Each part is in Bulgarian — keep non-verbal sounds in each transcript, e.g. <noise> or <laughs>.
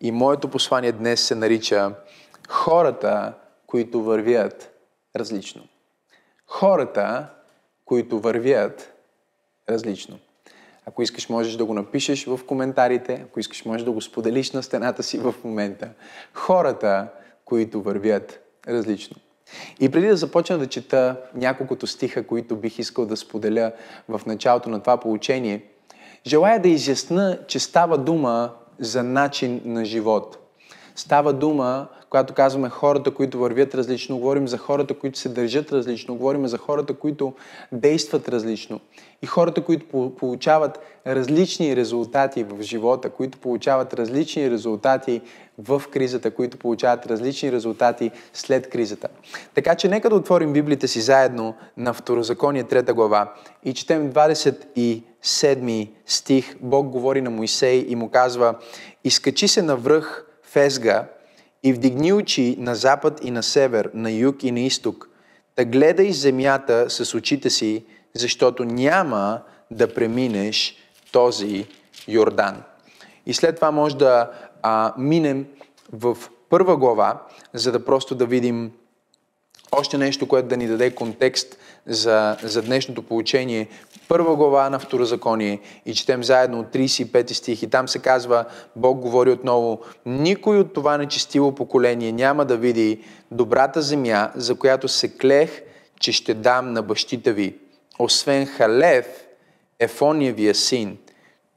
И моето послание днес се нарича хората, които вървят различно. Хората, които вървят различно. Ако искаш, можеш да го напишеш в коментарите, ако искаш, можеш да го споделиш на стената си в момента. Хората, които вървят различно. И преди да започна да чета няколкото стиха, които бих искал да споделя в началото на това получение, желая да изясна, че става дума за начин на живот. Става дума когато казваме хората, които вървят различно, говорим за хората, които се държат различно, говорим за хората, които действат различно и хората, които получават различни резултати в живота, които получават различни резултати в кризата, които получават различни резултати след кризата. Така че нека да отворим Библията си заедно на Второзаконие 3 глава и четем 27 стих. Бог говори на Моисей и му казва Изкачи се на връх Фезга и вдигни очи на запад и на север, на юг и на изток. Да гледай земята с очите си, защото няма да преминеш този Йордан. И след това може да а, минем в първа глава, за да просто да видим още нещо, което да ни даде контекст за, за днешното получение. Първа глава на Второзаконие и четем заедно от 35 стих и там се казва, Бог говори отново, никой от това нечестиво поколение няма да види добрата земя, за която се клех, че ще дам на бащите ви. Освен Халев, Ефониевия син,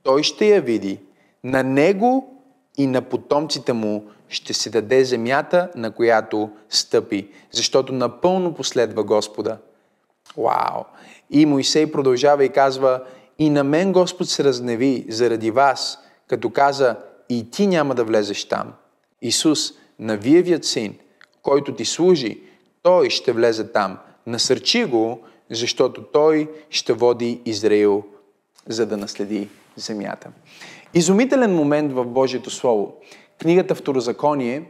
той ще я види, на него и на потомците му ще се даде земята, на която стъпи, защото напълно последва Господа. Вау! И Моисей продължава и казва, и на мен Господ се разневи заради вас, като каза, и ти няма да влезеш там. Исус, навиевият син, който ти служи, той ще влезе там. Насърчи го, защото той ще води Израил, за да наследи земята. Изумителен момент в Божието Слово. Книгата Второзаконие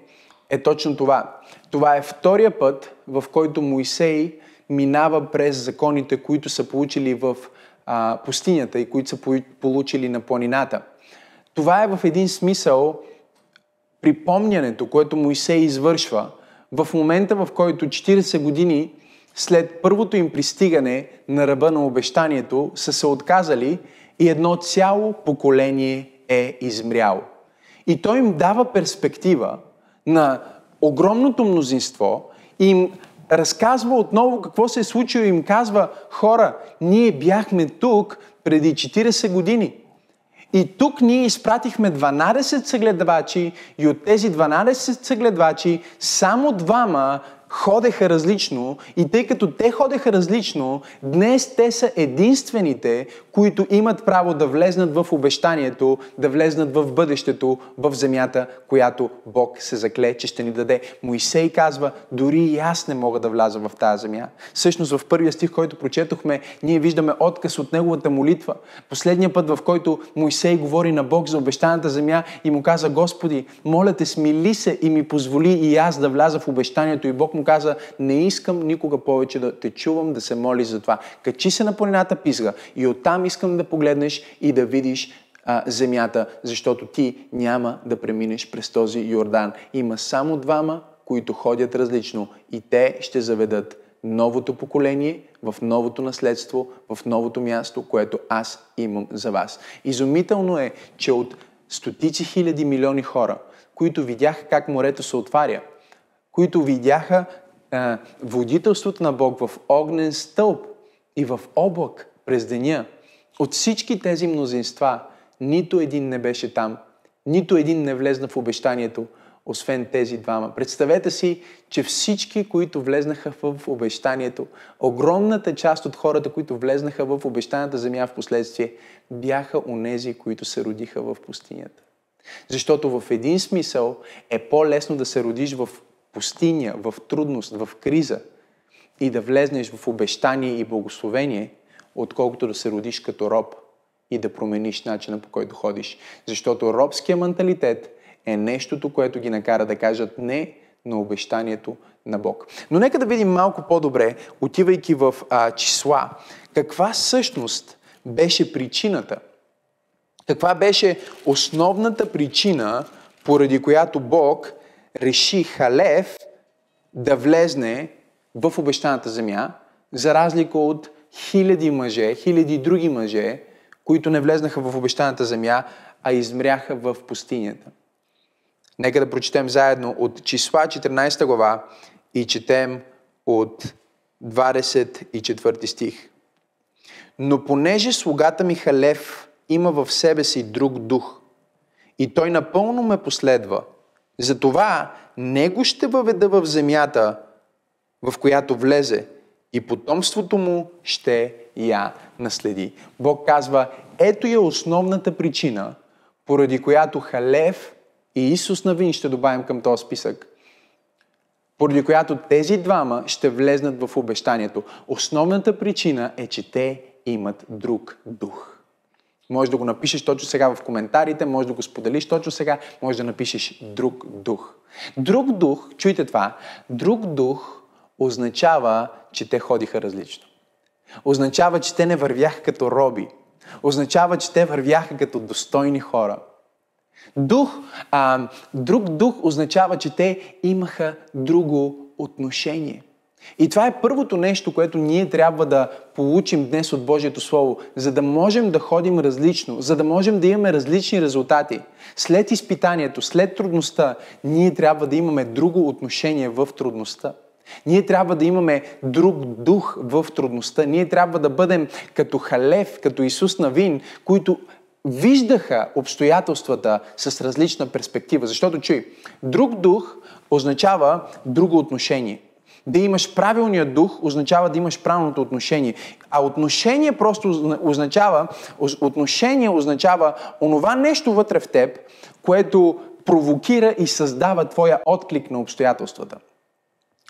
е точно това. Това е втория път, в който Моисей минава през законите, които са получили в а, пустинята и които са получили на планината. Това е в един смисъл припомнянето, което Моисей извършва в момента, в който 40 години след първото им пристигане на ръба на обещанието са се отказали и едно цяло поколение е измряло. И той им дава перспектива на огромното мнозинство и им разказва отново какво се е случило и им казва, хора, ние бяхме тук преди 40 години. И тук ние изпратихме 12 съгледвачи и от тези 12 съгледвачи само двама ходеха различно и тъй като те ходеха различно, днес те са единствените, които имат право да влезнат в обещанието, да влезнат в бъдещето, в земята, която Бог се закле, че ще ни даде. Моисей казва, дори и аз не мога да вляза в тази земя. Всъщност в първия стих, който прочетохме, ние виждаме отказ от неговата молитва. Последния път, в който Моисей говори на Бог за обещаната земя и му каза, Господи, моля те, смили се и ми позволи и аз да вляза в обещанието. И Бог му каза, не искам никога повече да те чувам да се молиш за това. Качи се на планината Пизга и оттам искам да погледнеш и да видиш а, земята, защото ти няма да преминеш през този Йордан. Има само двама, които ходят различно и те ще заведат новото поколение в новото наследство, в новото място, което аз имам за вас. Изумително е, че от стотици хиляди милиони хора, които видяха как морето се отваря, които видяха а, водителството на Бог в огнен стълб и в облак през деня, от всички тези мнозинства, нито един не беше там, нито един не влезна в обещанието, освен тези двама. Представете си, че всички, които влезнаха в обещанието, огромната част от хората, които влезнаха в обещаната земя в последствие, бяха онези, които се родиха в пустинята. Защото в един смисъл е по-лесно да се родиш в пустиня, в трудност, в криза и да влезнеш в обещание и благословение, отколкото да се родиш като роб и да промениш начина по който ходиш. Защото робския менталитет е нещото, което ги накара да кажат не на обещанието на Бог. Но нека да видим малко по-добре, отивайки в а, числа, каква всъщност беше причината, каква беше основната причина, поради която Бог реши Халев да влезне в обещаната земя, за разлика от хиляди мъже, хиляди други мъже, които не влезнаха в обещаната земя, а измряха в пустинята. Нека да прочетем заедно от числа 14 глава и четем от 24 стих. Но понеже слугата ми Халев има в себе си друг дух и той напълно ме последва, затова него ще въведа в земята, в която влезе и потомството му ще я наследи. Бог казва, ето е основната причина, поради която Халев и Исус Навин ще добавим към този списък, поради която тези двама ще влезнат в обещанието. Основната причина е, че те имат друг дух. Може да го напишеш точно сега в коментарите, може да го споделиш точно сега, може да напишеш друг дух. Друг дух, чуйте това, друг дух означава, че те ходиха различно. Означава, че те не вървяха като роби. Означава, че те вървяха като достойни хора. Дух, а, друг дух означава, че те имаха друго отношение. И това е първото нещо, което ние трябва да получим днес от Божието Слово, за да можем да ходим различно, за да можем да имаме различни резултати. След изпитанието, след трудността, ние трябва да имаме друго отношение в трудността. Ние трябва да имаме друг дух в трудността. Ние трябва да бъдем като Халев, като Исус Навин, които виждаха обстоятелствата с различна перспектива. Защото, чуй, друг дух означава друго отношение. Да имаш правилния дух означава да имаш правилното отношение. А отношение просто означава, отношение означава онова нещо вътре в теб, което провокира и създава твоя отклик на обстоятелствата.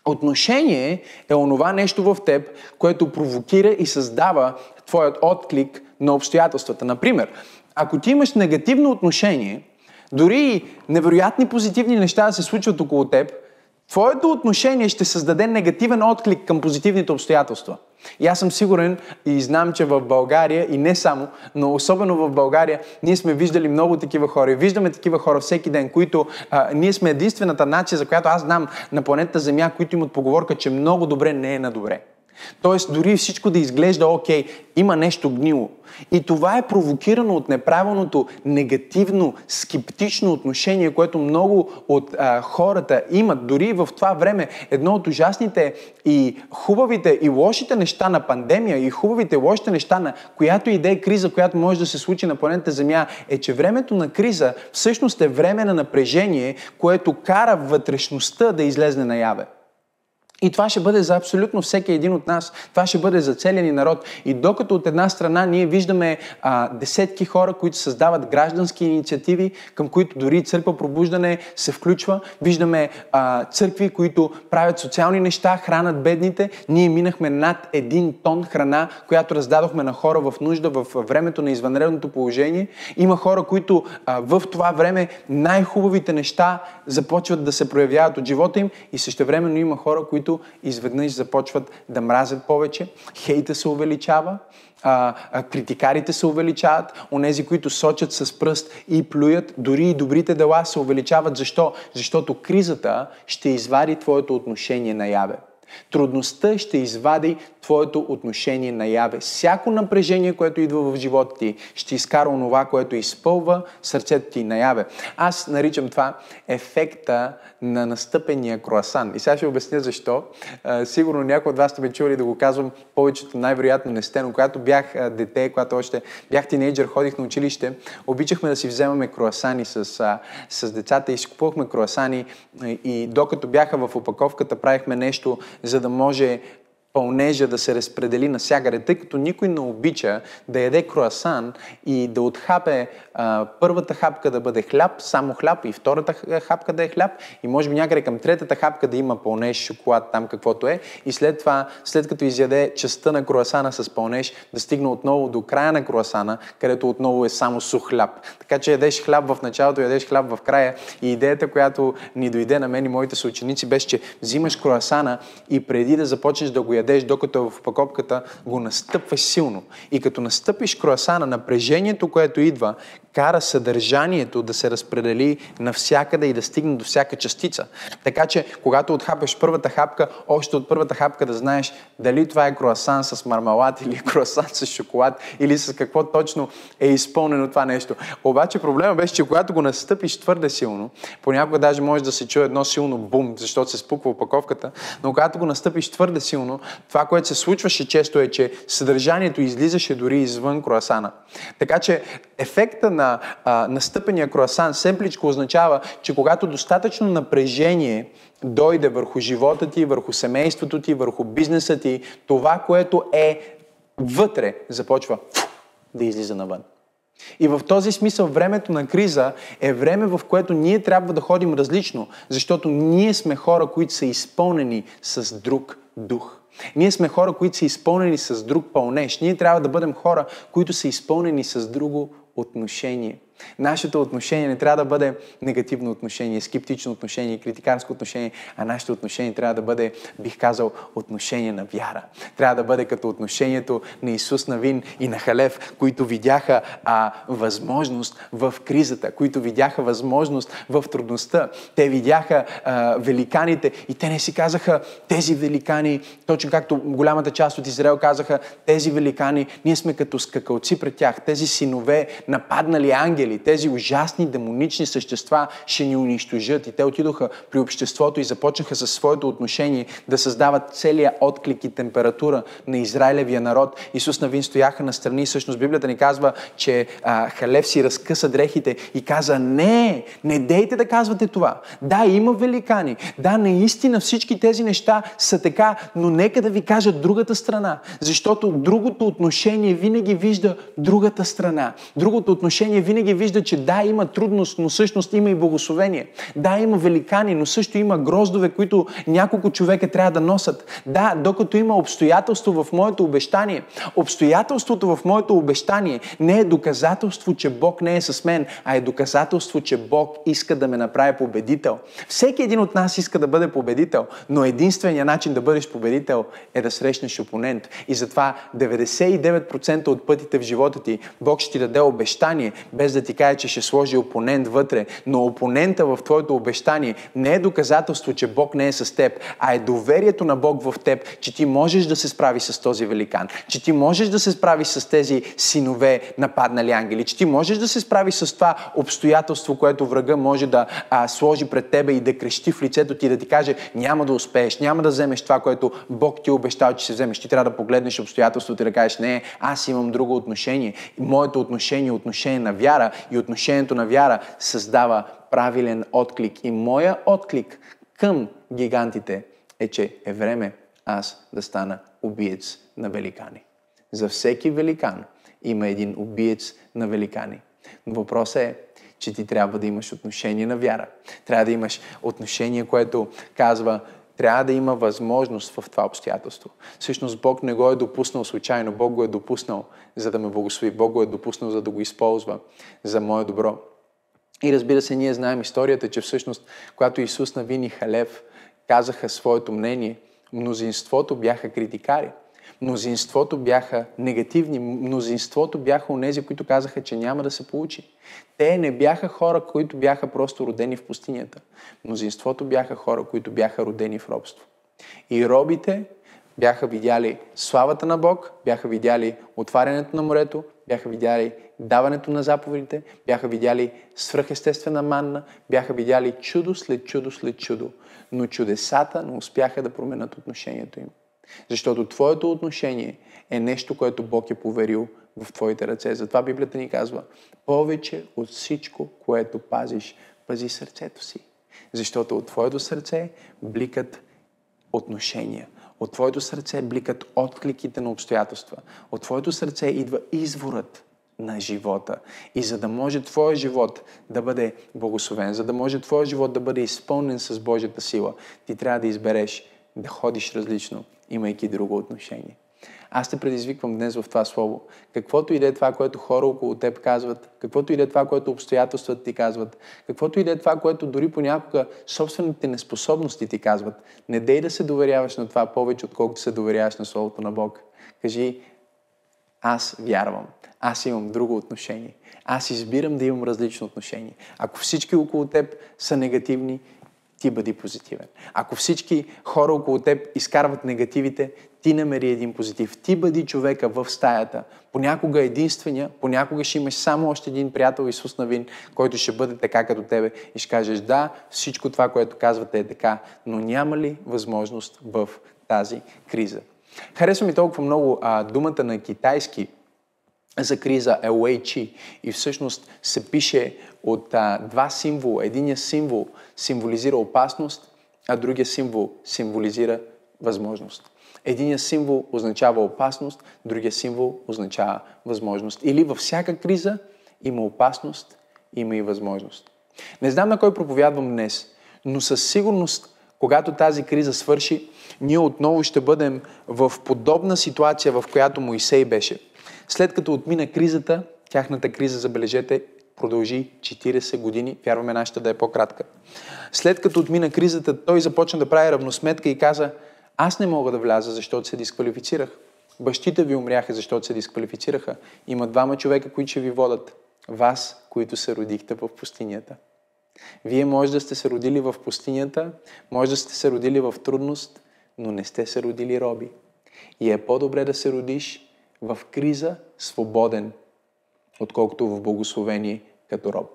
Отношение е онова нещо в теб, което провокира и създава твоят отклик на обстоятелствата. Например, ако ти имаш негативно отношение, дори невероятни позитивни неща да се случват около теб, твоето отношение ще създаде негативен отклик към позитивните обстоятелства. И аз съм сигурен и знам, че в България, и не само, но особено в България, ние сме виждали много такива хора. И виждаме такива хора всеки ден, които а, ние сме единствената нация, за която аз знам на планетата Земя, които имат поговорка, че много добре не е на добре. Тоест, дори всичко да изглежда окей, има нещо гнило. И това е провокирано от неправилното, негативно, скептично отношение, което много от а, хората имат. Дори в това време едно от ужасните и хубавите и лошите неща на пандемия и хубавите и лошите неща на която и да е криза, която може да се случи на планета Земя, е, че времето на криза всъщност е време на напрежение, което кара вътрешността да излезне наяве. И това ще бъде за абсолютно всеки един от нас. Това ще бъде за целия ни народ. И докато от една страна ние виждаме а, десетки хора, които създават граждански инициативи, към които дори църква пробуждане се включва, виждаме а, църкви, които правят социални неща, хранат бедните. Ние минахме над един тон храна, която раздадохме на хора в нужда в времето на извънредното положение. Има хора, които а, в това време най-хубавите неща започват да се проявяват от живота им и същевременно има хора, които които изведнъж започват да мразят повече, хейта се увеличава, а, а, критикарите се увеличават, онези, които сочат с пръст и плюят, дори и добрите дела се увеличават. Защо? Защото кризата ще извади твоето отношение наяве. Трудността ще извади твоето отношение наяве. Всяко напрежение, което идва в живота ти, ще изкара онова, което изпълва сърцето ти наяве. Аз наричам това ефекта на настъпения круасан. И сега ще обясня защо. сигурно някои от вас сте ме чували да го казвам, повечето най-вероятно не сте, но когато бях дете, когато още бях тинейджър, ходих на училище, обичахме да си вземаме круасани с, с децата и си купувахме круасани и докато бяха в опаковката правихме нещо, за да може пълнежа да се разпредели навсякъде, тъй като никой не обича да яде круасан и да отхапе а, първата хапка да бъде хляб, само хляб и втората хапка да е хляб и може би някъде към третата хапка да има пълнеж, шоколад, там каквото е и след това, след като изяде частта на круасана с пълнеж, да стигне отново до края на круасана, където отново е само сух хляб. Така че ядеш хляб в началото, ядеш хляб в края и идеята, която ни дойде на мен и моите съученици беше, че взимаш круасана и преди да започнеш да го ядеш, докато е в опаковката, го настъпваш силно. И като настъпиш круасана, напрежението, което идва, кара съдържанието да се разпредели навсякъде и да стигне до всяка частица. Така че, когато отхапеш първата хапка, още от първата хапка да знаеш дали това е круасан с мармалад или <laughs> круасан с шоколад или с какво точно е изпълнено това нещо. Обаче проблема беше, че когато го настъпиш твърде силно, понякога даже може да се чуе едно силно бум, защото се спуква опаковката, но когато го настъпиш твърде силно, това, което се случваше често е, че съдържанието излизаше дори извън круасана. Така че ефекта на а, настъпения круасан семпличко означава, че когато достатъчно напрежение дойде върху живота ти, върху семейството ти, върху бизнеса ти, това, което е вътре, започва да излиза навън. И в този смисъл времето на криза е време, в което ние трябва да ходим различно, защото ние сме хора, които са изпълнени с друг дух. Ние сме хора, които са изпълнени с друг пълнеж. Ние трябва да бъдем хора, които са изпълнени с друго отношение. Нашето отношение не трябва да бъде негативно отношение, скептично отношение, критикарско отношение, а нашето отношение трябва да бъде, бих казал, отношение на вяра. Трябва да бъде като отношението на Исус Навин и на Халев, които видяха а, възможност в кризата, които видяха възможност в трудността. Те видяха а, великаните и те не си казаха тези великани, точно както голямата част от Израел казаха, тези великани, ние сме като скакалци пред тях, тези синове нападнали ангели, ангели, тези ужасни демонични същества ще ни унищожат. И те отидоха при обществото и започнаха със своето отношение да създават целия отклик и температура на Израилевия народ. Исус Навин стояха на страни. Всъщност Библията ни казва, че а, Халев си разкъса дрехите и каза, не, не дейте да казвате това. Да, има великани. Да, наистина всички тези неща са така, но нека да ви кажа другата страна. Защото другото отношение винаги вижда другата страна. Другото отношение винаги вижда, че да, има трудност, но всъщност има и благословение. Да, има великани, но също има гроздове, които няколко човека трябва да носят. Да, докато има обстоятелство в моето обещание. Обстоятелството в моето обещание не е доказателство, че Бог не е с мен, а е доказателство, че Бог иска да ме направи победител. Всеки един от нас иска да бъде победител, но единственият начин да бъдеш победител е да срещнеш опонент. И затова 99% от пътите в живота ти Бог ще ти даде обещание, без да ти ти каже, че ще сложи опонент вътре, но опонента в твоето обещание не е доказателство, че Бог не е с теб, а е доверието на Бог в теб, че ти можеш да се справи с този великан, че ти можеш да се справи с тези синове нападнали ангели, че ти можеш да се справи с това обстоятелство, което врага може да а, сложи пред тебе и да крещи в лицето ти, да ти каже няма да успееш, няма да вземеш това, което Бог ти е обещал, че ще вземеш. Ти трябва да погледнеш обстоятелството и да кажеш не, аз имам друго отношение. Моето отношение е отношение на вяра и отношението на вяра създава правилен отклик. И моя отклик към гигантите е, че е време аз да стана убиец на великани. За всеки великан има един убиец на великани. Но въпросът е, че ти трябва да имаш отношение на вяра. Трябва да имаш отношение, което казва, трябва да има възможност в това обстоятелство. Всъщност Бог не го е допуснал случайно, Бог го е допуснал за да ме благослови, Бог го е допуснал за да го използва за мое добро. И разбира се, ние знаем историята, че всъщност, когато Исус Навин и Халев казаха своето мнение, мнозинството бяха критикари. Мнозинството бяха негативни, мнозинството бяха онези, които казаха, че няма да се получи. Те не бяха хора, които бяха просто родени в пустинята. Мнозинството бяха хора, които бяха родени в робство. И робите бяха видяли славата на Бог, бяха видяли отварянето на морето, бяха видяли даването на заповедите, бяха видяли свръхестествена манна, бяха видяли чудо след чудо след чудо. Но чудесата не успяха да променят отношението им. Защото твоето отношение е нещо, което Бог е поверил в твоите ръце. Затова Библията ни казва, повече от всичко, което пазиш, пази сърцето си. Защото от твоето сърце бликат отношения. От твоето сърце бликат откликите на обстоятелства. От твоето сърце идва изворът на живота. И за да може твоя живот да бъде благословен, за да може твоя живот да бъде изпълнен с Божията сила, ти трябва да избереш да ходиш различно, имайки друго отношение. Аз те предизвиквам днес в това слово. Каквото и да е това, което хора около теб казват, каквото и да е това, което обстоятелствата ти казват, каквото и да е това, което дори понякога собствените неспособности ти казват, не дей да се доверяваш на това повече, отколкото се доверяваш на Словото на Бог. Кажи, аз вярвам. Аз имам друго отношение. Аз избирам да имам различно отношение. Ако всички около теб са негативни, ти бъди позитивен. Ако всички хора около теб изкарват негативите, ти намери един позитив. Ти бъди човека в стаята. Понякога единствения, понякога ще имаш само още един приятел Исус Навин, който ще бъде така като тебе и ще кажеш, да, всичко това, което казвате е така, но няма ли възможност в тази криза? Харесва ми толкова много а, думата на китайски за криза е Уейчи и всъщност се пише от а, два символа. Единият символ символизира опасност, а другия символ символизира възможност. Единият символ означава опасност, другия символ означава възможност. Или във всяка криза има опасност, има и възможност. Не знам на кой проповядвам днес, но със сигурност, когато тази криза свърши, ние отново ще бъдем в подобна ситуация, в която Моисей беше. След като отмина кризата, тяхната криза, забележете, продължи 40 години, вярваме нашата да е по-кратка. След като отмина кризата, той започна да прави равносметка и каза, аз не мога да вляза, защото се дисквалифицирах. Бащите ви умряха, защото се дисквалифицираха. Има двама човека, които ще ви водат. Вас, които се родихте в пустинята. Вие може да сте се родили в пустинята, може да сте се родили в трудност, но не сте се родили роби. И е по-добре да се родиш в криза свободен, отколкото в благословение като роб.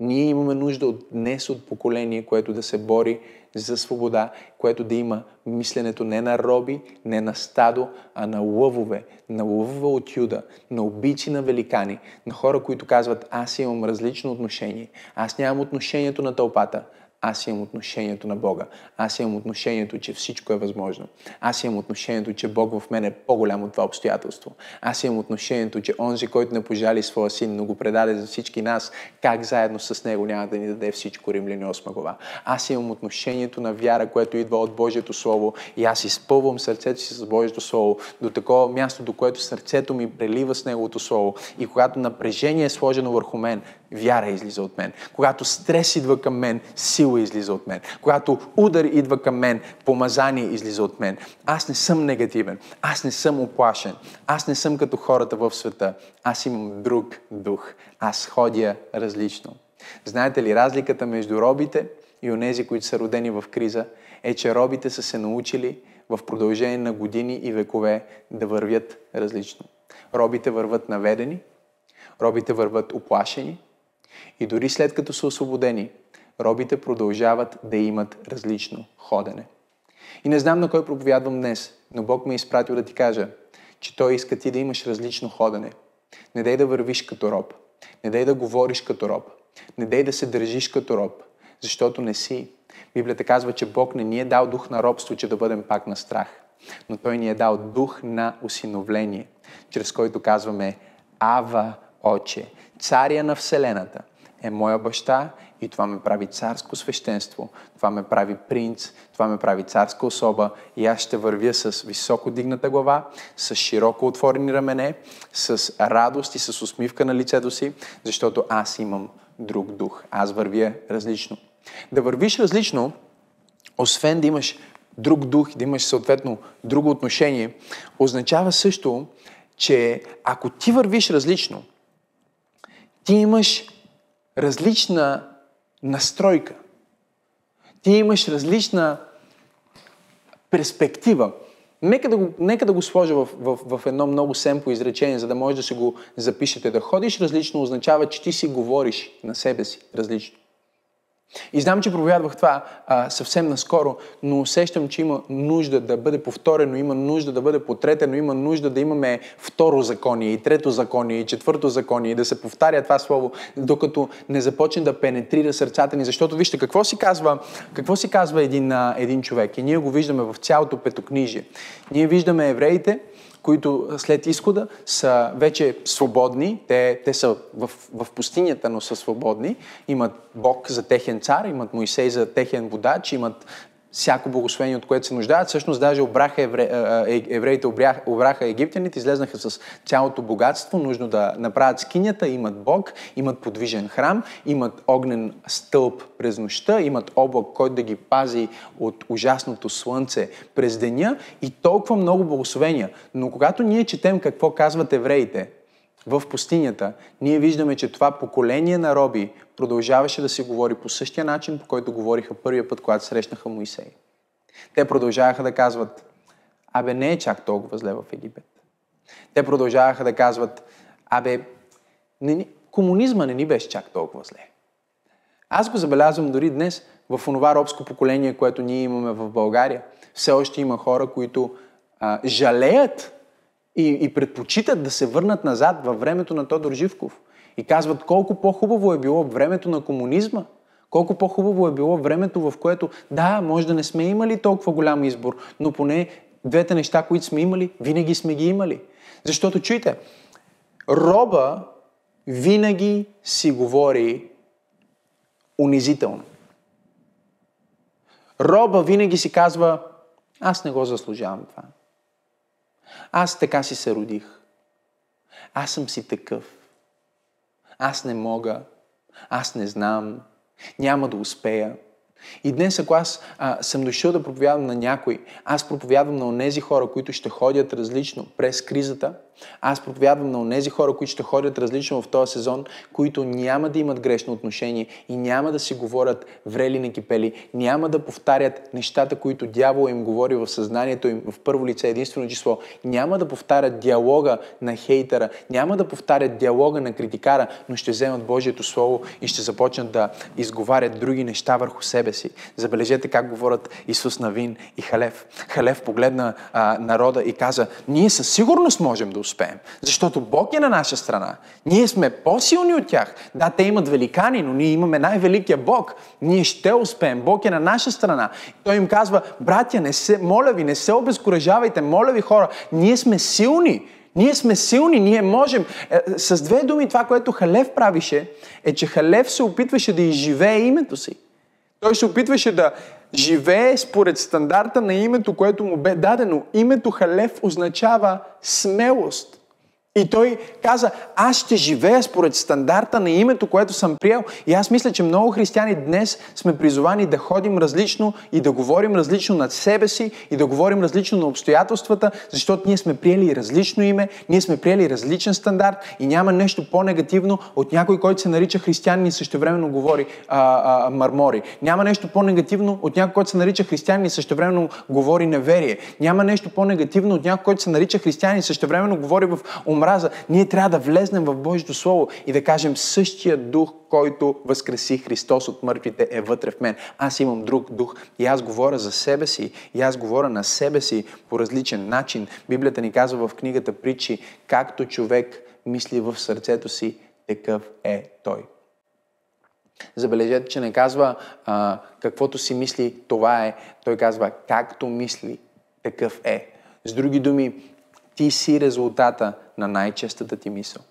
Ние имаме нужда от днес от поколение, което да се бори за свобода, което да има мисленето не на роби, не на стадо, а на лъвове, на лъвове от Юда, на обичи на великани, на хора, които казват, аз имам различно отношение. Аз нямам отношението на тълпата, аз имам отношението на Бога. Аз имам отношението, че всичко е възможно. Аз имам отношението, че Бог в мен е по-голям от това обстоятелство. Аз имам отношението, че онзи, който не пожали своя син, но го предаде за всички нас, как заедно с него няма да ни даде всичко римляни 8 глава. Аз имам отношението на вяра, което идва от Божието Слово и аз изпълвам сърцето си с Божието Слово до такова място, до което сърцето ми прелива с Неговото Слово. И когато напрежение е сложено върху мен, вяра излиза от мен. Когато стрес идва към мен, сила излиза от мен. Когато удар идва към мен, помазание излиза от мен. Аз не съм негативен. Аз не съм оплашен. Аз не съм като хората в света. Аз имам друг дух. Аз ходя различно. Знаете ли, разликата между робите и онези, които са родени в криза, е, че робите са се научили в продължение на години и векове да вървят различно. Робите върват наведени, робите върват оплашени, и дори след като са освободени, робите продължават да имат различно ходене. И не знам на кой проповядвам днес, но Бог ме е изпратил да ти кажа, че Той иска ти да имаш различно ходене. Не дай да вървиш като роб. Не дай да говориш като роб. Не дай да се държиш като роб, защото не си. Библията казва, че Бог не ни е дал дух на робство, че да бъдем пак на страх. Но Той ни е дал дух на усиновление, чрез който казваме Ава, Отче, царя на Вселената, е моя баща и това ме прави царско свещенство, това ме прави принц, това ме прави царска особа и аз ще вървя с високо дигната глава, с широко отворени рамене, с радост и с усмивка на лицето си, защото аз имам друг дух. Аз вървя различно. Да вървиш различно, освен да имаш друг дух, да имаш съответно друго отношение, означава също, че ако ти вървиш различно, ти имаш различна настройка. Ти имаш различна перспектива. Нека да го, нека да го сложа в, в, в едно много семпо изречение, за да може да си го запишете. Да ходиш различно означава, че ти си говориш на себе си различно. И знам, че проповядвах това а, съвсем наскоро, но усещам, че има нужда да бъде повторено, има нужда да бъде потретено, има нужда да имаме второ законие, и трето законие, и четвърто законие, и да се повтаря това слово, докато не започне да пенетрира сърцата ни. Защото вижте, какво си казва, какво си казва един, а, един човек? И ние го виждаме в цялото петокнижие. Ние виждаме евреите, които след изхода са вече свободни. Те, те са в, в пустинята, но са свободни. Имат Бог за техен цар, имат Моисей за техен водач, имат всяко благословение, от което се нуждаят. Всъщност даже обраха евре, е, евреите, обраха египтяните, излезнаха с цялото богатство, нужно да направят скинята, имат Бог, имат подвижен храм, имат огнен стълб през нощта, имат облак, който да ги пази от ужасното слънце през деня и толкова много благословения. Но когато ние четем какво казват евреите, в пустинята, ние виждаме, че това поколение на роби продължаваше да се говори по същия начин, по който говориха първия път, когато срещнаха Моисей. Те продължаваха да казват, абе не е чак толкова зле в Египет. Те продължаваха да казват, абе, не, комунизма не ни беше чак толкова зле. Аз го забелязвам дори днес в онова робско поколение, което ние имаме в България. Все още има хора, които а, жалеят и, и предпочитат да се върнат назад във времето на Тодор Живков. И казват колко по-хубаво е било времето на комунизма, колко по-хубаво е било времето, в което, да, може да не сме имали толкова голям избор, но поне двете неща, които сме имали, винаги сме ги имали. Защото, чуйте, роба винаги си говори унизително. Роба винаги си казва, аз не го заслужавам това. Аз така си се родих. Аз съм си такъв. Аз не мога. Аз не знам. Няма да успея. И днес, ако аз а, съм дошъл да проповядвам на някой, аз проповядвам на онези хора, които ще ходят различно през кризата, аз проповядвам на онези хора, които ще ходят различно в този сезон, които няма да имат грешно отношение и няма да си говорят врели на кипели, няма да повтарят нещата, които дявол им говори в съзнанието им в първо лице единствено число, няма да повтарят диалога на хейтера, няма да повтарят диалога на критикара, но ще вземат Божието Слово и ще започнат да изговарят други неща върху себе си. Забележете как говорят Исус Навин и Халев. Халев погледна а, народа и каза, ние със сигурност можем да успеем. Защото Бог е на наша страна. Ние сме по-силни от тях. Да, те имат великани, но ние имаме най-великия Бог. Ние ще успеем. Бог е на наша страна. Той им казва, братя, не се, моля ви, не се обезкуражавайте, моля ви хора, ние сме силни. Ние сме силни, ние можем. Е, с две думи това, което Халев правише, е, че Халев се опитваше да изживее името си. Той се опитваше да живее според стандарта на името, което му бе дадено. Името Халев означава смелост. И той каза, аз ще живея според стандарта на името, което съм приел. И аз мисля, че много християни днес сме призовани да ходим различно и да говорим различно над себе си и да говорим различно на обстоятелствата, защото ние сме приели различно име, ние сме приели различен стандарт и няма нещо по-негативно от някой, който се нарича християнин и същевременно говори а, а, мармори. Няма нещо по-негативно от някой, който се нарича християнин и същевременно говори неверие. Няма нещо по-негативно от някой, който се нарича християнин и същевременно говори в омраза. Ние трябва да влезнем в Божието Слово и да кажем същия дух, който възкреси Христос от мъртвите е вътре в мен. Аз имам друг дух и аз говоря за себе си и аз говоря на себе си по различен начин. Библията ни казва в книгата Притчи, както човек мисли в сърцето си, такъв е той. Забележете, че не казва а, каквото си мисли, това е. Той казва както мисли, такъв е. С други думи, ти си резултата на най-честата ти мисъл.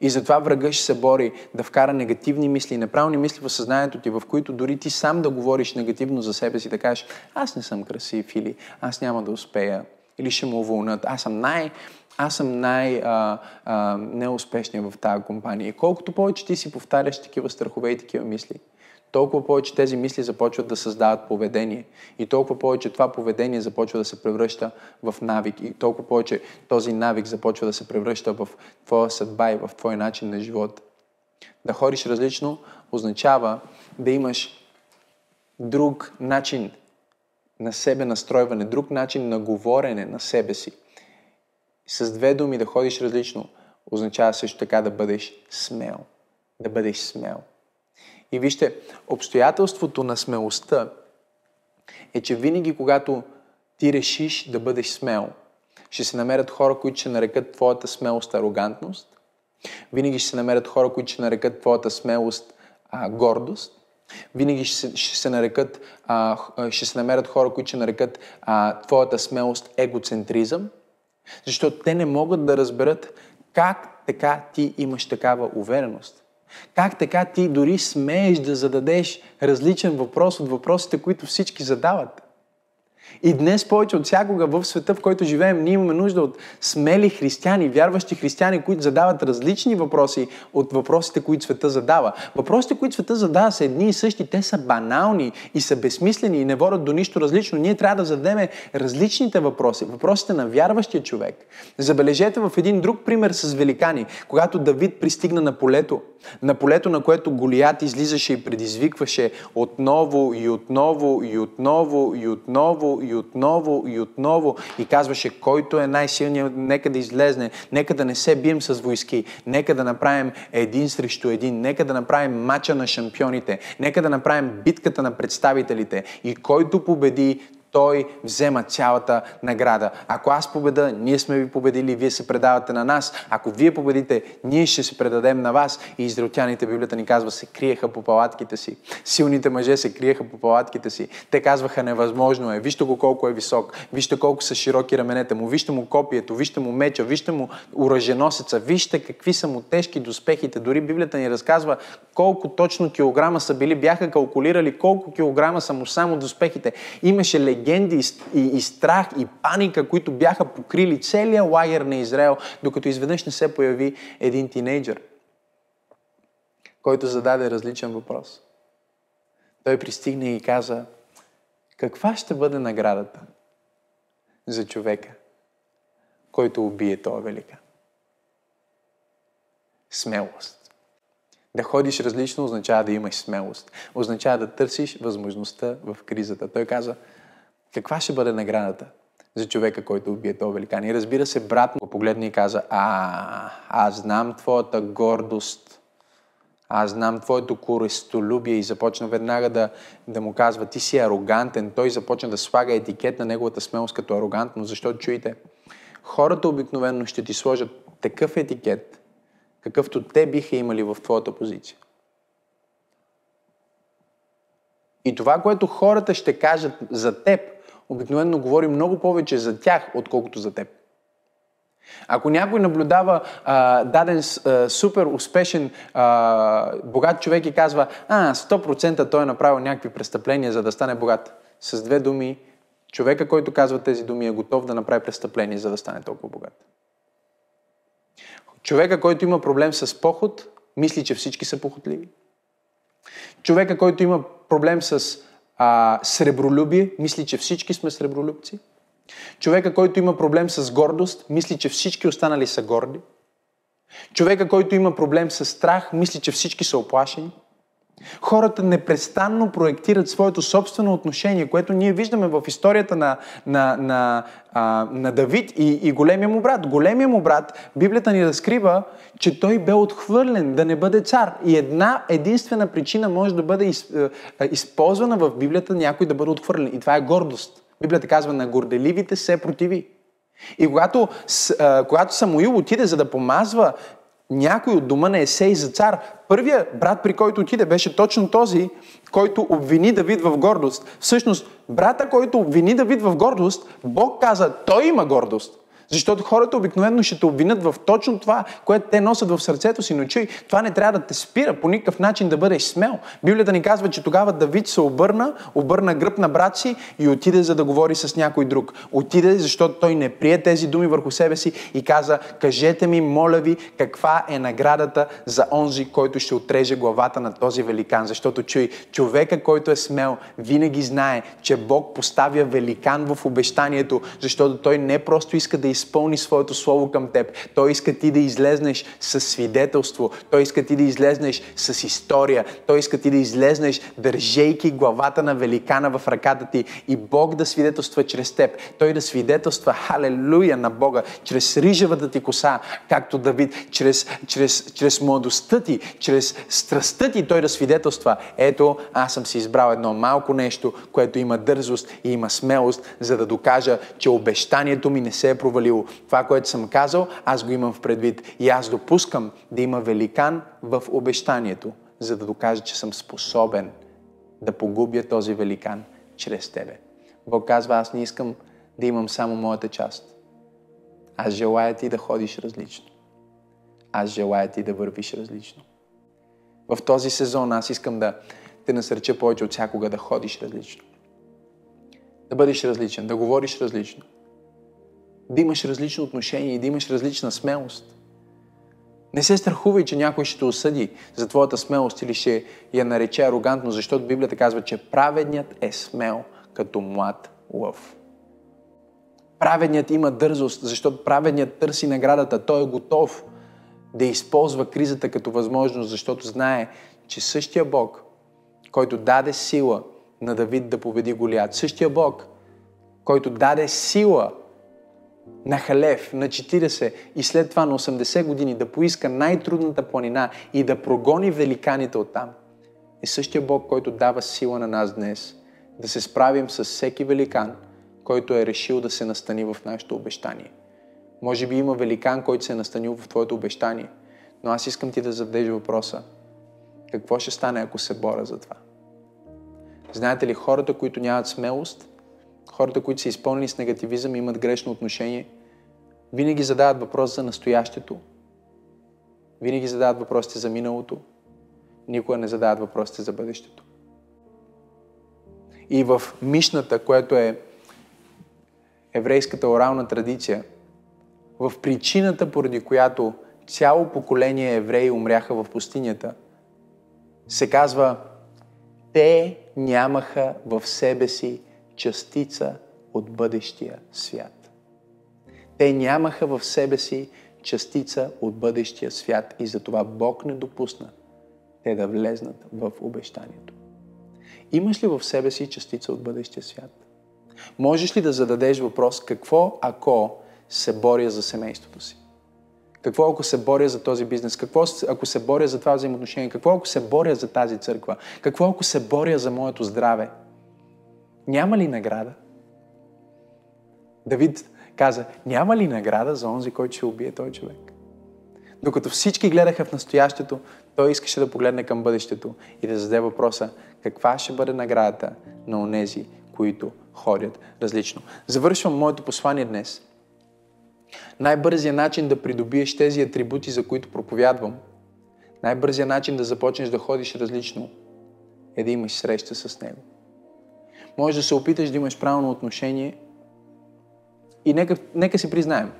И затова врага ще се бори да вкара негативни мисли, неправилни мисли в съзнанието ти, в които дори ти сам да говориш негативно за себе си, да кажеш, аз не съм красив или аз няма да успея, или ще му уволнат, аз съм най- аз съм най-неуспешният в тази компания. И колкото повече ти си повтаряш такива страхове и такива мисли, толкова повече тези мисли започват да създават поведение. И толкова повече това поведение започва да се превръща в навик. И толкова повече този навик започва да се превръща в твоя съдба и в твой начин на живот. Да ходиш различно означава да имаш друг начин на себе настройване, друг начин на говорене на себе си. С две думи да ходиш различно означава също така да бъдеш смел. Да бъдеш смел. И вижте, обстоятелството на смелостта е, че винаги когато ти решиш да бъдеш смел, ще се намерят хора, които ще нарекат твоята смелост арогантност. Винаги ще се намерят хора, които ще нарекат твоята смелост а, гордост. Винаги ще се, ще се нарекат, а, ще се намерят хора, които ще нарекат а, твоята смелост егоцентризъм, защото те не могат да разберат как така ти имаш такава увереност. Как така ти дори смееш да зададеш различен въпрос от въпросите, които всички задават? И днес повече от всякога в света, в който живеем, ние имаме нужда от смели християни, вярващи християни, които задават различни въпроси от въпросите, които света задава. Въпросите, които света задава, са едни и същи. Те са банални и са безсмислени и не водят до нищо различно. Ние трябва да зададем различните въпроси. Въпросите на вярващия човек. Забележете в един друг пример с великани. Когато Давид пристигна на полето, на полето, на което Голият излизаше и предизвикваше отново и отново и отново и отново и отново и отново. И казваше, който е най-силният, нека да излезне, нека да не се бием с войски, нека да направим един срещу един, нека да направим мача на шампионите, нека да направим битката на представителите. И който победи, той взема цялата награда. Ако аз победа, ние сме ви победили, вие се предавате на нас. Ако вие победите, ние ще се предадем на вас. И израелтяните, Библията ни казва, се криеха по палатките си. Силните мъже се криеха по палатките си. Те казваха, невъзможно е. Вижте го колко е висок. Вижте колко са широки раменете му. Вижте му копието. Вижте му меча. Вижте му ураженосеца. Вижте какви са му тежки доспехите. Дори Библията ни разказва колко точно килограма са били. Бяха калкулирали колко килограма са му само доспехите. Имаше легенди легенди и, и страх и паника, които бяха покрили целия лагер на Израел, докато изведнъж не се появи един тинейджър, който зададе различен въпрос. Той пристигне и каза, каква ще бъде наградата за човека, който убие този велика? Смелост. Да ходиш различно означава да имаш смелост. Означава да търсиш възможността в кризата. Той каза, каква ще бъде наградата за човека, който убие този великан? И разбира се, брат му погледна и каза, а, аз знам твоята гордост, аз знам твоето користолюбие и започна веднага да, да му казва, ти си арогантен. Той започна да слага етикет на неговата смелост като арогантно, защото чуйте, хората обикновено ще ти сложат такъв етикет, какъвто те биха имали в твоята позиция. И това, което хората ще кажат за теб, обикновено говори много повече за тях, отколкото за теб. Ако някой наблюдава а, даден а, супер успешен а, богат човек и казва, а, 100% той е направил някакви престъпления, за да стане богат. С две думи, човека, който казва тези думи, е готов да направи престъпление, за да стане толкова богат. Човека, който има проблем с поход, мисли, че всички са похотливи. Човека, който има проблем с а, сребролюбие, мисли, че всички сме сребролюбци. Човека, който има проблем с гордост, мисли, че всички останали са горди. Човека, който има проблем с страх, мисли, че всички са оплашени. Хората непрестанно проектират своето собствено отношение, което ние виждаме в историята на, на, на, а, на Давид и, и големия му брат. Големия му брат, Библията ни разкрива, че той бе отхвърлен да не бъде цар. И една единствена причина може да бъде из, а, използвана в Библията някой да бъде отхвърлен. И това е гордост. Библията казва, на горделивите се противи. И когато, а, когато Самуил отиде за да помазва някой от дома на Есей за цар, първият брат, при който отиде, беше точно този, който обвини Давид в гордост. Всъщност, брата, който обвини Давид в гордост, Бог каза, той има гордост. Защото хората обикновено ще те обвинят в точно това, което те носят в сърцето си. Но чуй, това не трябва да те спира по никакъв начин да бъдеш смел. Библията ни казва, че тогава Давид се обърна, обърна гръб на брат си и отиде за да говори с някой друг. Отиде, защото той не прие тези думи върху себе си и каза, кажете ми, моля ви, каква е наградата за онзи, който ще отреже главата на този великан. Защото чуй, човека, който е смел, винаги знае, че Бог поставя великан в обещанието, защото той не просто иска да изпълни своето слово към теб. Той иска ти да излезнеш с свидетелство. Той иска ти да излезнеш с история. Той иска ти да излезнеш, държейки главата на великана в ръката ти и Бог да свидетелства чрез теб. Той да свидетелства, халелуя, на Бога, чрез рижевата ти коса, както Давид, чрез, чрез, чрез младостта ти, чрез страстта ти, той да свидетелства. Ето, аз съм си избрал едно малко нещо, което има дързост и има смелост, за да докажа, че обещанието ми не се е провалило провалило. Това, което съм казал, аз го имам в предвид. И аз допускам да има великан в обещанието, за да докажа, че съм способен да погубя този великан чрез тебе. Бог казва, аз не искам да имам само моята част. Аз желая ти да ходиш различно. Аз желая ти да вървиш различно. В този сезон аз искам да те насърча повече от всякога да ходиш различно. Да бъдеш различен, да говориш различно. Да имаш различно отношение и да имаш различна смелост. Не се страхувай, че някой ще те осъди за твоята смелост или ще я нарече арогантно, защото Библията казва, че праведният е смел като млад лъв. Праведният има дързост, защото праведният търси наградата. Той е готов да използва кризата като възможност, защото знае, че същия Бог, който даде сила на Давид да победи Голият, същия Бог, който даде сила на Халев на 40 и след това на 80 години да поиска най-трудната планина и да прогони великаните оттам, е същия Бог, който дава сила на нас днес да се справим с всеки великан, който е решил да се настани в нашето обещание. Може би има великан, който се е настанил в твоето обещание, но аз искам ти да зададеш въпроса. Какво ще стане, ако се боря за това? Знаете ли, хората, които нямат смелост, хората, които са изпълнени с негативизъм и имат грешно отношение, винаги задават въпрос за настоящето, винаги задават въпросите за миналото, никога не задават въпросите за бъдещето. И в Мишната, което е еврейската орална традиция, в причината, поради която цяло поколение евреи умряха в пустинята, се казва, те нямаха в себе си частица от бъдещия свят. Те нямаха в себе си частица от бъдещия свят и затова Бог не допусна те да влезнат в обещанието. Имаш ли в себе си частица от бъдещия свят? Можеш ли да зададеш въпрос какво ако се боря за семейството си? Какво ако се боря за този бизнес? Какво ако се боря за това взаимоотношение? Какво ако се боря за тази църква? Какво ако се боря за моето здраве? Няма ли награда? Давид каза, няма ли награда за онзи, който ще убие този човек? Докато всички гледаха в настоящето, той искаше да погледне към бъдещето и да зададе въпроса, каква ще бъде наградата на онези, които ходят различно. Завършвам моето послание днес. Най-бързият начин да придобиеш тези атрибути, за които проповядвам, най-бързият начин да започнеш да ходиш различно, е да имаш среща с Него. Може да се опиташ да имаш правилно отношение и нека, нека си признаем,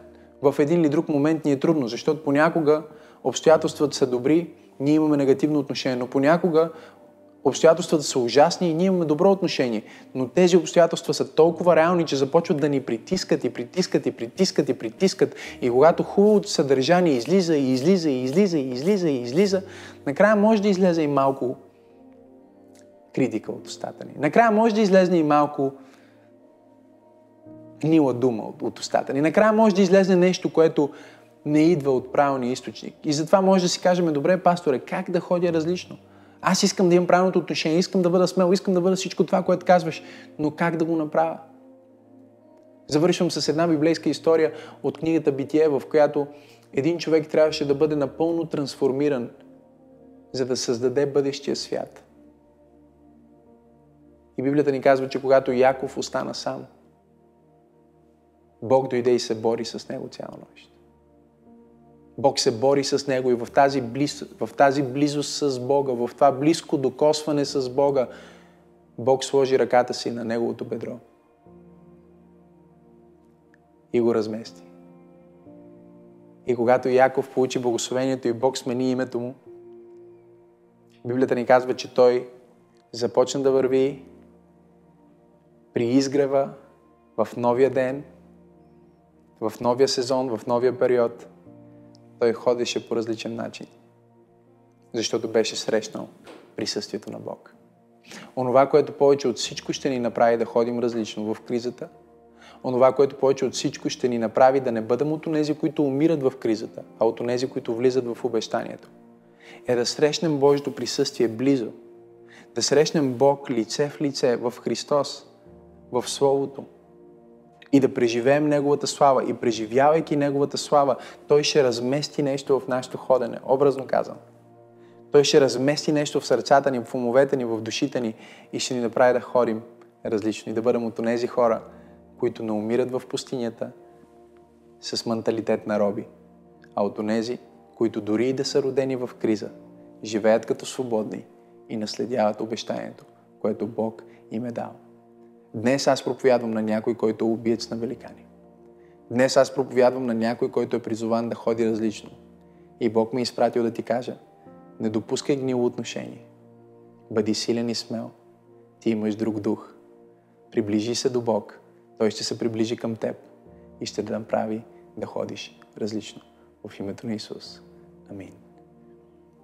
в един или друг момент ни е трудно, защото понякога обстоятелствата са добри, ние имаме негативно отношение, но понякога обстоятелствата са ужасни и ние имаме добро отношение. Но тези обстоятелства са толкова реални, че започват да ни притискат и притискат и притискат и притискат. И когато хубавото съдържание излиза и излиза и излиза и излиза и излиза, накрая може да излезе и малко критика от устата ни. Накрая може да излезе и малко гнила дума от, от устата ни. Накрая може да излезе нещо, което не идва от правилния източник. И затова може да си кажем, добре, пасторе, как да ходя различно? Аз искам да имам правилното отношение, искам да бъда смел, искам да бъда всичко това, което казваш, но как да го направя? Завършвам с една библейска история от книгата Битие, в която един човек трябваше да бъде напълно трансформиран, за да създаде бъдещия свят. И Библията ни казва, че когато Яков остана сам, Бог дойде и се бори с него цяла нощ. Бог се бори с него и в тази, близ, в тази близост с Бога, в това близко докосване с Бога, Бог сложи ръката си на неговото бедро и го размести. И когато Яков получи благословението и Бог смени името му, Библията ни казва, че той започна да върви при изгрева в новия ден, в новия сезон, в новия период – той ходеше по различен начин. Защото беше срещнал присъствието на Бог. Онова, което повече от всичко ще ни направи да ходим различно в кризата, онова, което повече от всичко ще ни направи да не бъдем от онези, които умират в кризата, а от онези, които влизат в обещанието, е да срещнем Божието присъствие близо, да срещнем Бог лице в лице в Христос, в Словото, и да преживеем Неговата слава. И преживявайки Неговата слава, Той ще размести нещо в нашето ходене, образно казано. Той ще размести нещо в сърцата ни, в умовете ни, в душите ни и ще ни направи да ходим различно и да бъдем от тези хора, които не умират в пустинята с менталитет на роби, а от тези, които дори и да са родени в криза, живеят като свободни и наследяват обещанието, което Бог им е дал. Днес аз проповядвам на някой, който е убиец на великани. Днес аз проповядвам на някой, който е призован да ходи различно. И Бог ми е изпратил да ти кажа, не допускай гнило отношение. Бъди силен и смел. Ти имаш друг дух. Приближи се до Бог. Той ще се приближи към теб и ще да направи да ходиш различно. В името на Исус. Амин.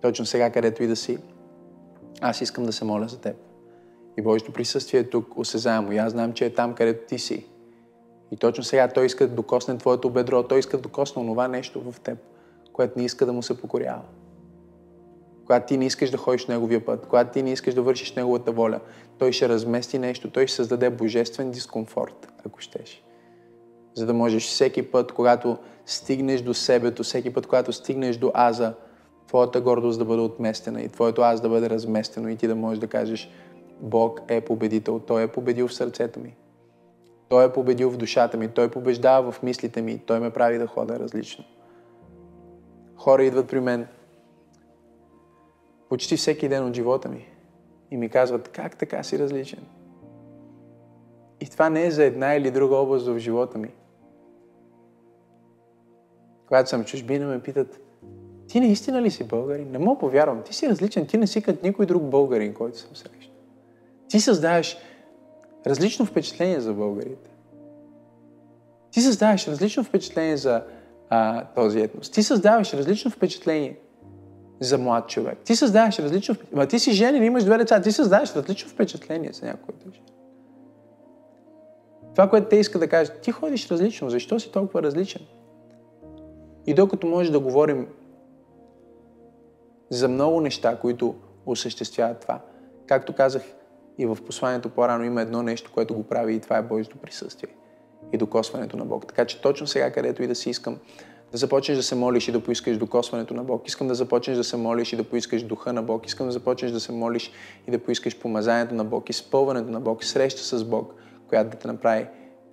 Точно сега, където и да си, аз искам да се моля за теб. И Божието присъствие е тук, осезаемо. И аз знам, че е там, където ти си. И точно сега Той иска да докосне твоето бедро. Той иска да докосне онова нещо в теб, което не иска да му се покорява. Когато ти не искаш да ходиш неговия път, когато ти не искаш да вършиш неговата воля, той ще размести нещо, той ще създаде божествен дискомфорт, ако щеш. За да можеш всеки път, когато стигнеш до себето, всеки път, когато стигнеш до аза, твоята гордост да бъде отместена и твоето аз да бъде разместено и ти да можеш да кажеш Бог е победител, Той е победил в сърцето ми. Той е победил в душата ми, Той побеждава в мислите ми, Той ме прави да хода различно. Хора идват при мен почти всеки ден от живота ми и ми казват, как така си различен? И това не е за една или друга област в живота ми. Когато съм чужбина, ме питат, ти наистина ли си българин? Не мога повярвам. Ти си различен. Ти не си като никой друг българин, който съм срещал. Ти създаваш различно впечатление за българите. Ти създаваш различно впечатление за а, този етнос. Ти създаваш различно впечатление за млад човек. Ти създаваш различно впечатление. Ти си женен, имаш две деца. Ти създаваш различно впечатление за някой от Това, което те искат да кажат, ти ходиш различно. Защо си толкова различен? И докато може да говорим за много неща, които осъществяват това, както казах и в посланието по-рано, има едно нещо, което го прави и това е Божието присъствие и докосването на Бог. Така че точно сега, където и да си искам да започнеш да се молиш и да поискаш докосването на Бог. Искам да започнеш да се молиш и да поискаш духа на Бог. Искам да започнеш да се молиш и да поискаш помазанието на Бог, изпълването на Бог, среща с Бог, която да те направи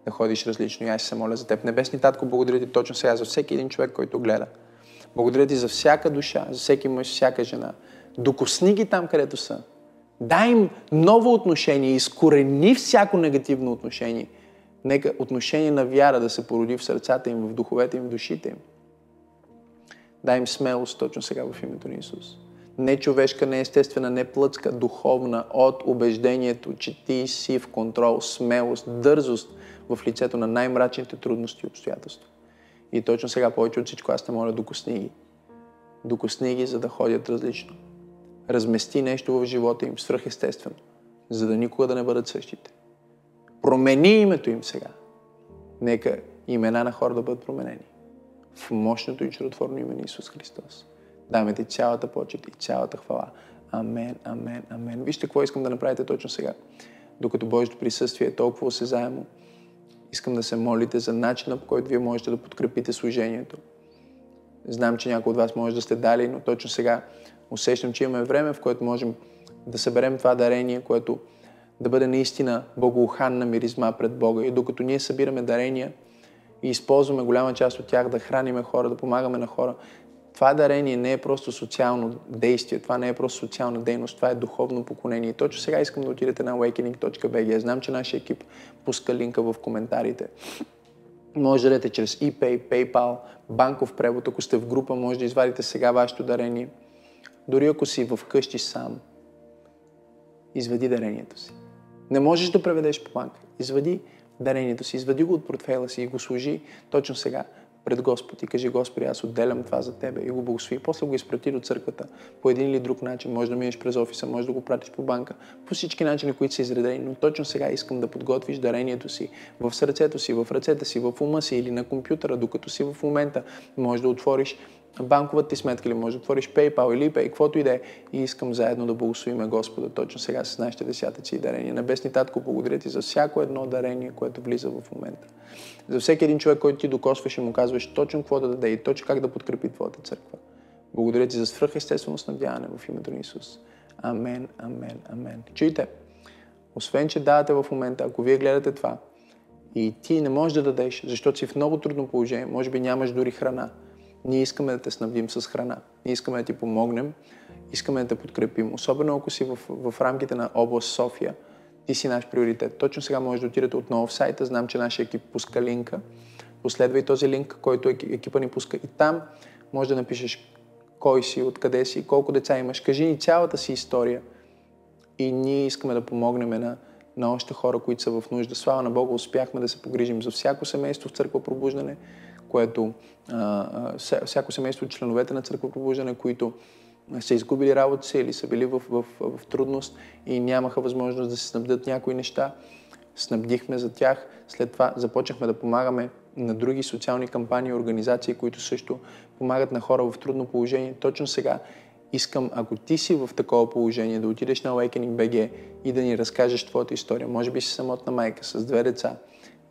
да ходиш различно. И аз се моля за теб. Небесни Татко, благодаря ти точно сега за всеки един човек, който гледа. Благодаря ти за всяка душа, за всеки мъж, всяка жена. Докосни ги там, където са. Дай им ново отношение, изкорени всяко негативно отношение – Нека отношение на вяра да се породи в сърцата им, в духовете им, в душите им. Дай им смелост точно сега в името на Исус. Не човешка, не естествена, не плътска, духовна, от убеждението, че ти си в контрол, смелост, дързост в лицето на най-мрачните трудности и обстоятелства. И точно сега повече от всичко аз те моля, докосни ги. Докосни ги, за да ходят различно. Размести нещо в живота им свръхестествено, за да никога да не бъдат същите. Промени името им сега. Нека имена на хора да бъдат променени. В мощното и чудотворно име на Исус Христос. Даме ти цялата почет и цялата хвала. Амен, амен, амен. Вижте какво искам да направите точно сега. Докато Божието присъствие е толкова осезаемо, искам да се молите за начина, по който вие можете да подкрепите служението. Знам, че някои от вас може да сте дали, но точно сега усещам, че имаме време, в което можем да съберем това дарение, което да бъде наистина богоуханна миризма пред Бога. И докато ние събираме дарения и използваме голяма част от тях да храниме хора, да помагаме на хора, това дарение не е просто социално действие, това не е просто социална дейност, това е духовно поклонение. Точно сега искам да отидете на awakening.bg. Знам, че нашия екип пуска линка в коментарите. Може да дадете чрез ePay, PayPal, банков превод. Ако сте в група, може да извадите сега вашето дарение. Дори ако си в къщи сам, изведи дарението си. Не можеш да преведеш по банка. Извади дарението си, извади го от портфела си и го служи точно сега пред Господ и кажи, Господи, аз отделям това за Тебе и го благослови. После го изпрати до църквата по един или друг начин. Може да минеш през офиса, може да го пратиш по банка, по всички начини, които са изредени. Но точно сега искам да подготвиш дарението си в сърцето си, в ръцете си, в ума си или на компютъра, докато си в момента. Може да отвориш банковата ти сметка или може да отвориш PayPal или Pay, каквото и да е. И искам заедно да благословиме Господа точно сега с нашите десятъци и дарения. Небесни Татко, благодаря ти за всяко едно дарение, което влиза в момента. За всеки един човек, който ти докосваш и му казваш точно какво да даде и точно как да подкрепи Твоята църква. Благодаря ти за свръхестествено снабдяване в името на Исус. Амен, амен, амен. Чуйте, освен, че давате в момента, ако вие гледате това и ти не можеш да дадеш, защото си в много трудно положение, може би нямаш дори храна, Ние искаме да те снабдим с храна. Ние искаме да ти помогнем. Искаме да те подкрепим. Особено ако си в, в рамките на област София. Ти си наш приоритет. Точно сега можеш да отидете отново в сайта. Знам, че нашия екип пуска линка. Последвай този линк, който екипа ни пуска. И там може да напишеш кой си, откъде си, колко деца имаш. Кажи ни цялата си история. И ние искаме да помогнем на, на още хора, които са в нужда. Слава на Бога, успяхме да се погрижим за всяко семейство в Църква Пробуждане, което а, всяко семейство от членовете на Църква Пробуждане, които са изгубили работа си или са били в, в, в, трудност и нямаха възможност да се снабдят някои неща. Снабдихме за тях. След това започнахме да помагаме на други социални кампании и организации, които също помагат на хора в трудно положение. Точно сега искам, ако ти си в такова положение, да отидеш на Awakening BG и да ни разкажеш твоята история. Може би си самотна майка с две деца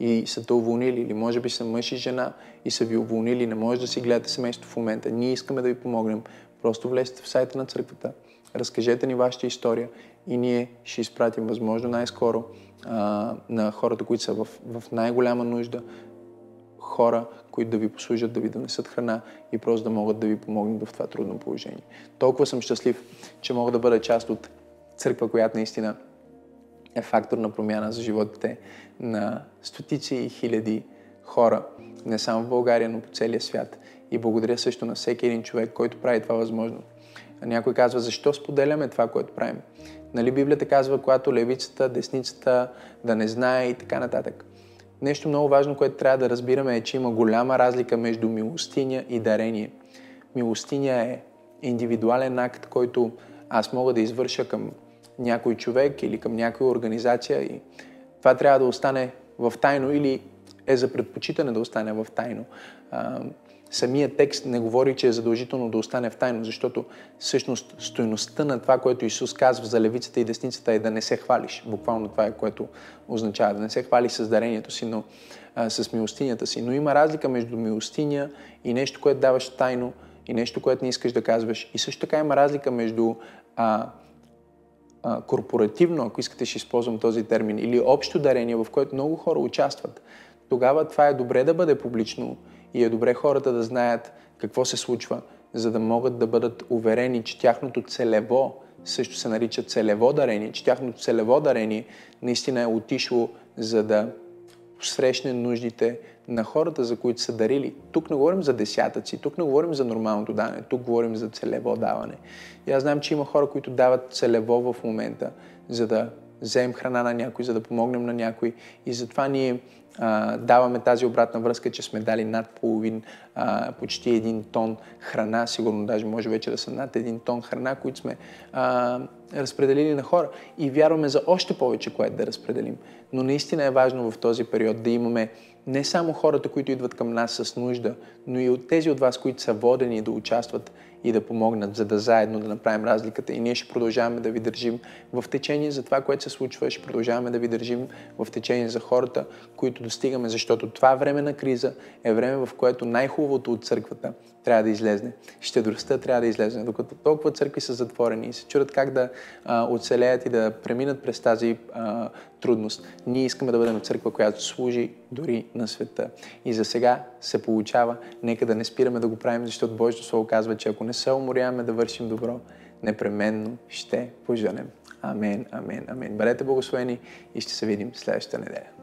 и са те уволнили, или може би са мъж и жена и са ви уволнили, не може да си гледате семейство в момента. Ние искаме да ви помогнем. Просто влезте в сайта на църквата, разкажете ни вашата история и ние ще изпратим възможно най-скоро а, на хората, които са в, в най-голяма нужда, хора, които да ви послужат, да ви донесат храна и просто да могат да ви помогнат в това трудно положение. Толкова съм щастлив, че мога да бъда част от църква, която наистина е фактор на промяна за животите на стотици и хиляди хора, не само в България, но по целия свят. И благодаря също на всеки един човек, който прави това възможно. Някой казва, защо споделяме това, което правим? Нали Библията казва, когато левицата, десницата да не знае и така нататък. Нещо много важно, което трябва да разбираме е, че има голяма разлика между милостиня и дарение. Милостиня е индивидуален акт, който аз мога да извърша към някой човек или към някоя организация и това трябва да остане в тайно или е за предпочитане да остане в тайно самия текст не говори, че е задължително да остане в тайно, защото всъщност стоеността на това, което Исус казва за левицата и десницата е да не се хвалиш. Буквално това е което означава. Да не се хвалиш с дарението си, но а, с милостинята си. Но има разлика между милостиня и нещо, което даваш тайно и нещо, което не искаш да казваш. И също така има разлика между а, корпоративно, ако искате ще използвам този термин, или общо дарение, в което много хора участват. Тогава това е добре да бъде публично и е добре хората да знаят какво се случва, за да могат да бъдат уверени, че тяхното целево също се нарича целево дарение, че тяхното целево дарение наистина е отишло за да срещне нуждите на хората, за които са дарили. Тук не говорим за десятъци, тук не говорим за нормалното даване, тук говорим за целево даване. И аз знам, че има хора, които дават целево в момента, за да вземем храна на някой, за да помогнем на някой. И затова ние а, даваме тази обратна връзка, че сме дали над половин, а, почти един тон храна, сигурно даже може вече да са над един тон храна, които сме а, разпределили на хора. И вярваме за още повече, което да разпределим. Но наистина е важно в този период да имаме не само хората, които идват към нас с нужда, но и от тези от вас, които са водени да участват и да помогнат, за да заедно да направим разликата. И ние ще продължаваме да ви държим в течение за това, което се случва. Ще продължаваме да ви държим в течение за хората, които достигаме, защото това време на криза е време, в което най-хубавото от църквата трябва да излезне. Щедростта трябва да излезне. Докато толкова църкви са затворени и се чудят как да а, оцелеят и да преминат през тази а, трудност. Ние искаме да бъдем църква, която служи дори на света. И за сега се получава. Нека да не спираме да го правим, защото Божието Слово казва, че ако не се уморяваме да вършим добро, непременно ще поженем. Амен, амен, амен. Бъдете благословени и ще се видим следващата неделя.